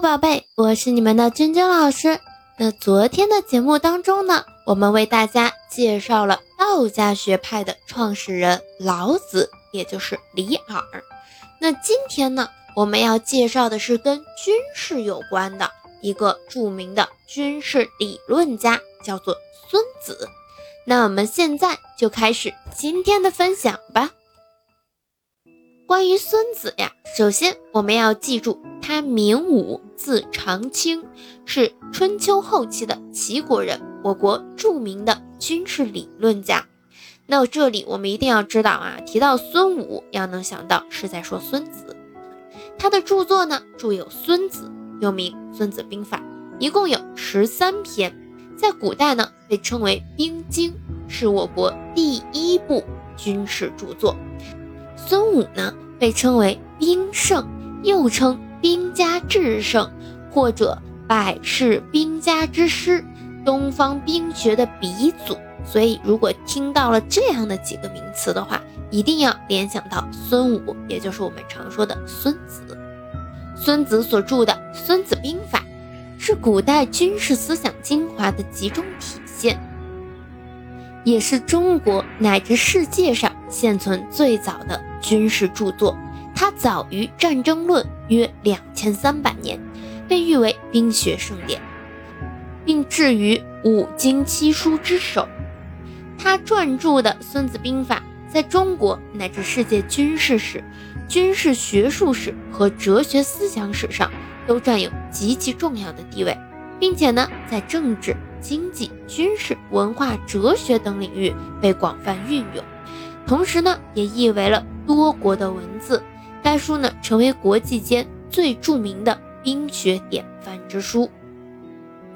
宝贝，我是你们的君君老师。那昨天的节目当中呢，我们为大家介绍了道家学派的创始人老子，也就是李耳。那今天呢，我们要介绍的是跟军事有关的一个著名的军事理论家，叫做孙子。那我们现在就开始今天的分享吧。关于孙子呀，首先我们要记住，他名武，字长卿，是春秋后期的齐国人，我国著名的军事理论家。那这里我们一定要知道啊，提到孙武，要能想到是在说孙子。他的著作呢，著有《孙子》，又名《孙子兵法》，一共有十三篇，在古代呢被称为兵经，是我国第一部军事著作。孙武呢，被称为兵圣，又称兵家至圣，或者百世兵家之师，东方兵学的鼻祖。所以，如果听到了这样的几个名词的话，一定要联想到孙武，也就是我们常说的孙子。孙子所著的《孙子兵法》，是古代军事思想精华的集中体现，也是中国乃至世界上现存最早的。军事著作，它早于《战争论》约两千三百年，被誉为兵学圣典，并置于五经七书之首。他撰著的《孙子兵法》在中国乃至世界军事史、军事学术史和哲学思想史上都占有极其重要的地位，并且呢，在政治、经济、军事、文化、哲学等领域被广泛运用。同时呢，也译为了多国的文字。该书呢，成为国际间最著名的兵学典范之书。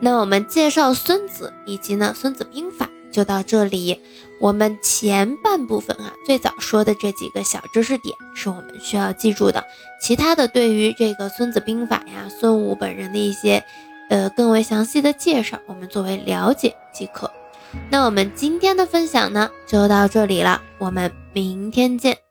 那我们介绍孙子以及呢《孙子兵法》就到这里。我们前半部分啊，最早说的这几个小知识点是我们需要记住的。其他的对于这个《孙子兵法》呀，孙武本人的一些呃更为详细的介绍，我们作为了解即可。那我们今天的分享呢，就到这里了。我们明天见。